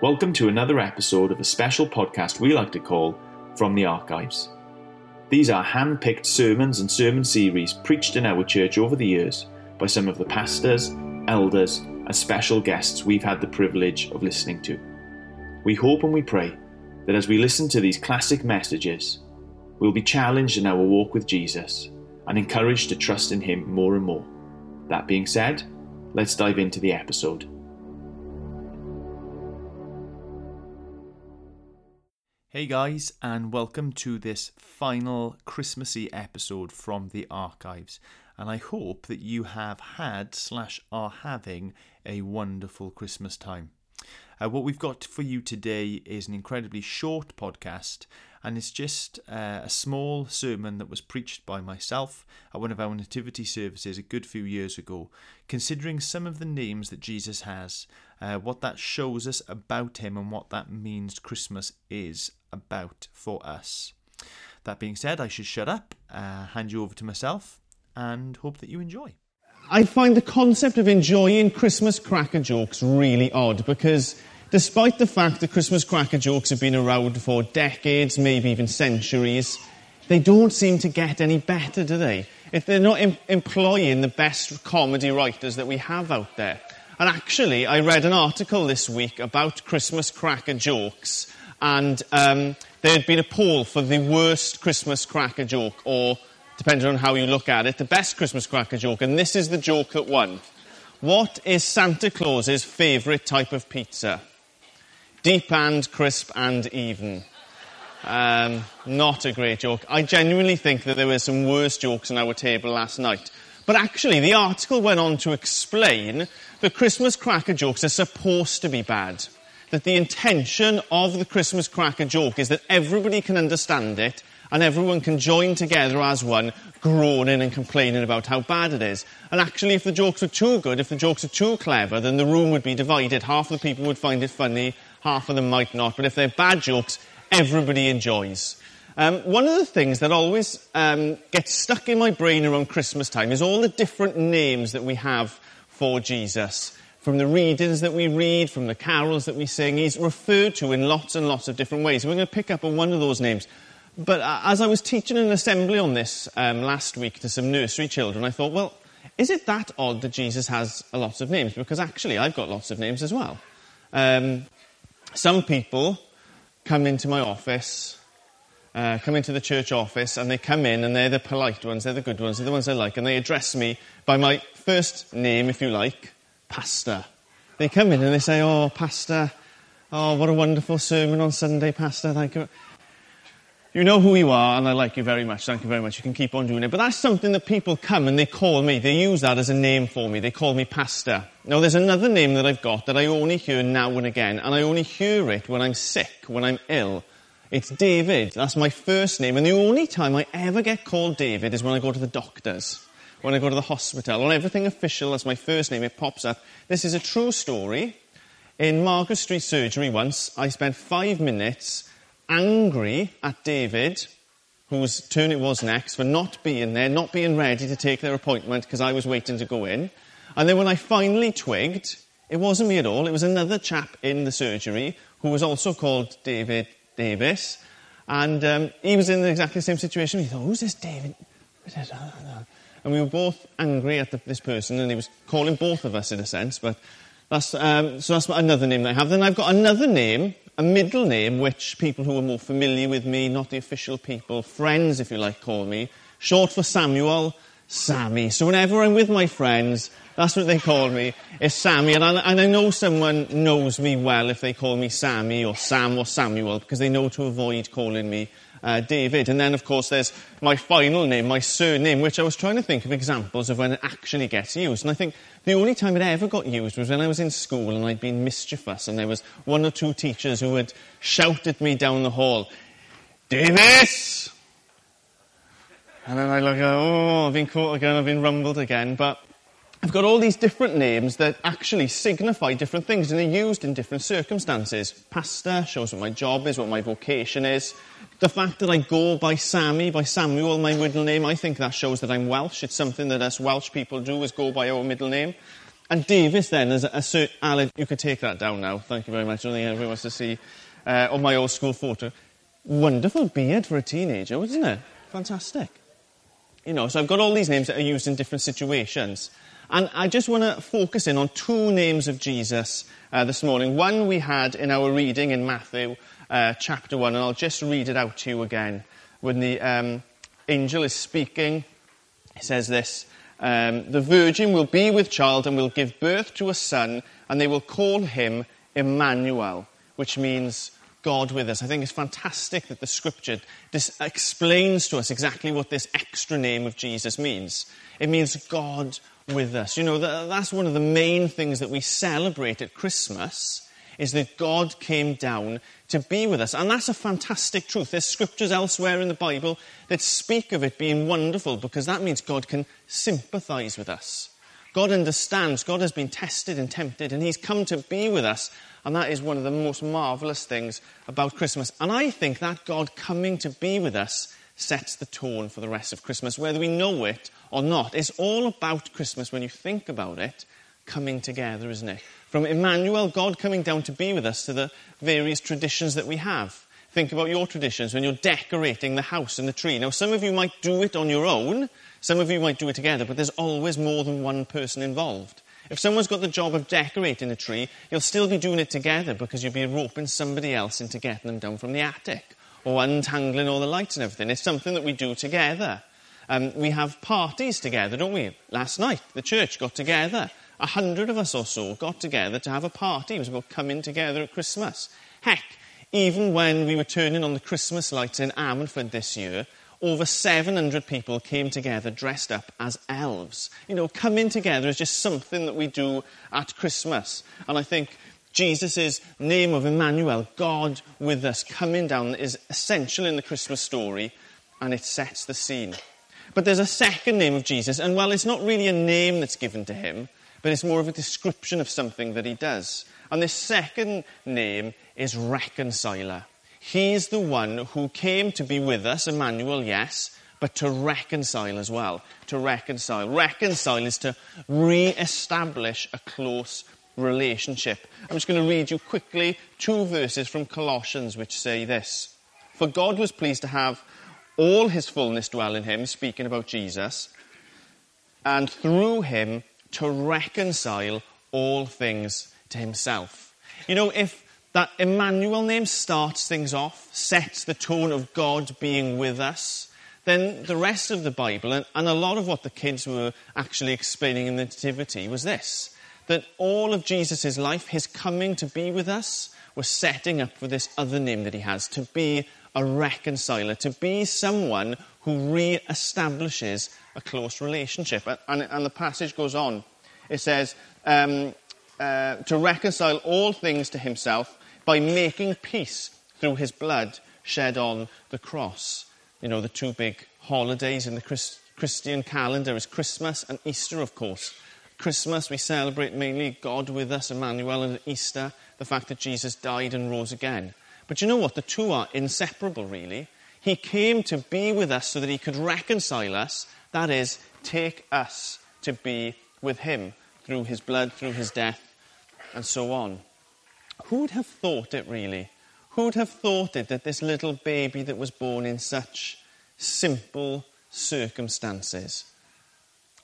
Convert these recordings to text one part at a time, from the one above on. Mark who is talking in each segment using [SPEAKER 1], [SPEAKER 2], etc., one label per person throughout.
[SPEAKER 1] Welcome to another episode of a special podcast we like to call From the Archives. These are hand picked sermons and sermon series preached in our church over the years by some of the pastors, elders, and special guests we've had the privilege of listening to. We hope and we pray that as we listen to these classic messages, we'll be challenged in our walk with Jesus and encouraged to trust in Him more and more. That being said, let's dive into the episode. Hey guys, and welcome to this final Christmassy episode from the archives. And I hope that you have had slash are having a wonderful Christmas time. Uh, what we've got for you today is an incredibly short podcast, and it's just uh, a small sermon that was preached by myself at one of our nativity services a good few years ago, considering some of the names that Jesus has, uh, what that shows us about him, and what that means Christmas is about for us. That being said, I should shut up, uh, hand you over to myself, and hope that you enjoy.
[SPEAKER 2] I find the concept of enjoying Christmas cracker jokes really odd because despite the fact that Christmas cracker jokes have been around for decades, maybe even centuries, they don't seem to get any better, do they? If they're not em- employing the best comedy writers that we have out there. And actually, I read an article this week about Christmas cracker jokes, and um, there had been a poll for the worst Christmas cracker joke, or depending on how you look at it, the best Christmas cracker joke, and this is the joke that won. What is Santa Claus's favourite type of pizza? Deep and crisp and even. Um, not a great joke. I genuinely think that there were some worse jokes on our table last night. But actually, the article went on to explain that Christmas cracker jokes are supposed to be bad. That the intention of the Christmas cracker joke is that everybody can understand it and everyone can join together as one, groaning and complaining about how bad it is. And actually, if the jokes are too good, if the jokes are too clever, then the room would be divided. Half the people would find it funny, half of them might not. But if they're bad jokes, everybody enjoys. Um, one of the things that always um, gets stuck in my brain around Christmas time is all the different names that we have for Jesus. From the readings that we read, from the carols that we sing, he's referred to in lots and lots of different ways. We're going to pick up on one of those names. But uh, as I was teaching an assembly on this um, last week to some nursery children, I thought, well, is it that odd that Jesus has a lot of names? Because actually, I've got lots of names as well. Um, some people come into my office, uh, come into the church office, and they come in and they're the polite ones, they're the good ones, they're the ones I like, and they address me by my first name, if you like, Pastor. They come in and they say, Oh, Pastor, oh, what a wonderful sermon on Sunday, Pastor. Thank you. You know who you are, and I like you very much. Thank you very much. You can keep on doing it. But that's something that people come and they call me. They use that as a name for me. They call me Pastor. Now, there's another name that I've got that I only hear now and again, and I only hear it when I'm sick, when I'm ill. It's David. That's my first name. And the only time I ever get called David is when I go to the doctors, when I go to the hospital. On everything official, that's my first name. It pops up. This is a true story. In Margaret Street Surgery once, I spent five minutes angry at David, whose turn it was next, for not being there, not being ready to take their appointment because I was waiting to go in. And then when I finally twigged, it wasn't me at all. It was another chap in the surgery who was also called David Davis. And um, he was in exactly the same situation. He thought, who's this David? And we were both angry at the, this person, and he was calling both of us in a sense. But that's, um, so that's another name that I have. Then I've got another name a middle name which people who are more familiar with me, not the official people, friends if you like, call me, short for Samuel, Sammy. So whenever I'm with my friends, that's what they call me, is Sammy. And I, and I know someone knows me well if they call me Sammy or Sam or Samuel because they know to avoid calling me uh, David. And then, of course, there's my final name, my surname, which I was trying to think of examples of when it actually gets used. And I think the only time it ever got used was when I was in school and I'd been mischievous and there was one or two teachers who had shouted me down the hall, Davis! And then I look, oh, I've been caught again, I've been rumbled again. But I've got all these different names that actually signify different things and they're used in different circumstances. Pastor shows what my job is, what my vocation is. The fact that I go by Sammy, by Samuel, my middle name, I think that shows that I'm Welsh. It's something that us Welsh people do is go by our middle name. And Davis then, is a, a cert, Alan, you could take that down now. Thank you very much. I don't think everyone wants to see uh, on my old school photo. Wonderful beard for a teenager, isn't it? Fantastic. You know, so I've got all these names that are used in different situations. And I just want to focus in on two names of Jesus uh, this morning. One we had in our reading in Matthew uh, chapter 1, and I'll just read it out to you again. When the um, angel is speaking, he says this um, The virgin will be with child and will give birth to a son, and they will call him Emmanuel, which means God with us. I think it's fantastic that the scripture this explains to us exactly what this extra name of Jesus means. It means God with us. You know, that's one of the main things that we celebrate at Christmas is that God came down to be with us. And that's a fantastic truth. There's scriptures elsewhere in the Bible that speak of it being wonderful because that means God can sympathize with us. God understands. God has been tested and tempted, and He's come to be with us. And that is one of the most marvelous things about Christmas. And I think that God coming to be with us sets the tone for the rest of Christmas, whether we know it or not. It's all about Christmas when you think about it, coming together, isn't it? From Emmanuel, God coming down to be with us, to the various traditions that we have. Think about your traditions when you're decorating the house and the tree. Now, some of you might do it on your own, some of you might do it together, but there's always more than one person involved. If someone's got the job of decorating a tree, you'll still be doing it together because you'll be roping somebody else into getting them down from the attic or untangling all the lights and everything. It's something that we do together. Um, we have parties together, don't we? Last night, the church got together. A hundred of us or so got together to have a party. It was about coming together at Christmas. Heck, even when we were turning on the Christmas lights in Ammanford this year, over 700 people came together dressed up as elves. You know, coming together is just something that we do at Christmas. And I think Jesus' name of Emmanuel, God with us, coming down, is essential in the Christmas story and it sets the scene. But there's a second name of Jesus, and well, it's not really a name that's given to him, but it's more of a description of something that he does. And this second name is Reconciler. He's the one who came to be with us, Emmanuel, yes, but to reconcile as well. To reconcile. Reconcile is to re establish a close relationship. I'm just going to read you quickly two verses from Colossians which say this For God was pleased to have all his fullness dwell in him, speaking about Jesus, and through him to reconcile all things to himself. You know, if that Emmanuel name starts things off, sets the tone of God being with us, then the rest of the Bible, and, and a lot of what the kids were actually explaining in the Nativity, was this that all of Jesus' life, his coming to be with us, was setting up for this other name that he has to be a reconciler, to be someone who re establishes a close relationship. And, and, the passage goes on. It says, um, uh, to reconcile all things to himself by making peace through his blood shed on the cross. You know, the two big holidays in the Christ- Christian calendar is Christmas and Easter, of course. Christmas, we celebrate mainly God with us, Emmanuel, and Easter, the fact that Jesus died and rose again. But you know what? The two are inseparable, really. He came to be with us so that he could reconcile us, that is, take us to be with him through his blood, through his death, and so on. Who would have thought it, really? Who would have thought it that this little baby that was born in such simple circumstances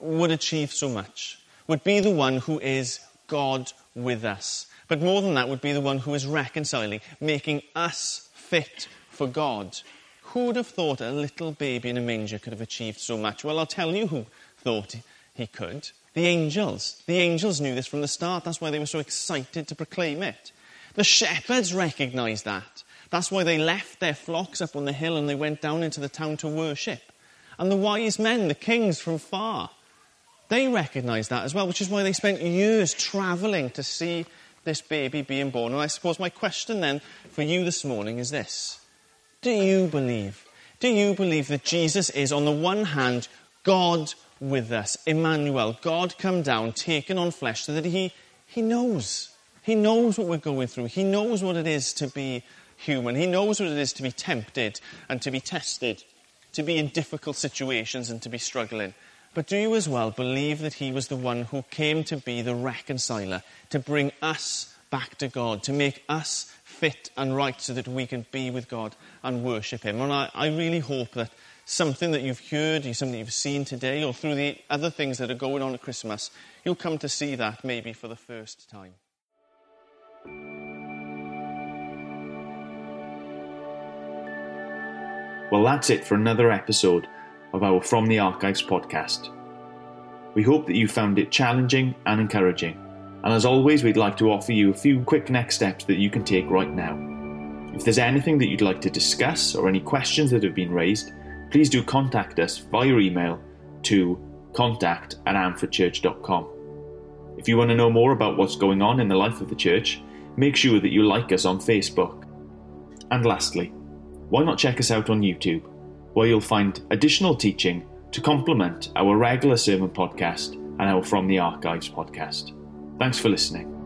[SPEAKER 2] would achieve so much? Would be the one who is God with us. But more than that, would be the one who is reconciling, making us fit for God. Who would have thought a little baby in a manger could have achieved so much? Well, I'll tell you who thought he could. The angels. The angels knew this from the start. That's why they were so excited to proclaim it. The shepherds recognized that. That's why they left their flocks up on the hill and they went down into the town to worship. And the wise men, the kings from far, they recognized that as well, which is why they spent years traveling to see this baby being born. And I suppose my question then for you this morning is this Do you believe? Do you believe that Jesus is, on the one hand, God with us, Emmanuel, God come down, taken on flesh, so that He, he knows. He knows what we're going through. He knows what it is to be human. He knows what it is to be tempted and to be tested, to be in difficult situations and to be struggling. But do you as well believe that he was the one who came to be the reconciler, to bring us back to God, to make us fit and right so that we can be with God and worship him? And I, I really hope that something that you've heard, something you've seen today, or through the other things that are going on at Christmas, you'll come to see that maybe for the first time.
[SPEAKER 1] Well, that's it for another episode of our From the Archives podcast. We hope that you found it challenging and encouraging, and as always, we'd like to offer you a few quick next steps that you can take right now. If there's anything that you'd like to discuss or any questions that have been raised, please do contact us via email to contact at amfordchurch.com. If you want to know more about what's going on in the life of the church, make sure that you like us on Facebook. And lastly, why not check us out on YouTube, where you'll find additional teaching to complement our regular sermon podcast and our From the Archives podcast. Thanks for listening.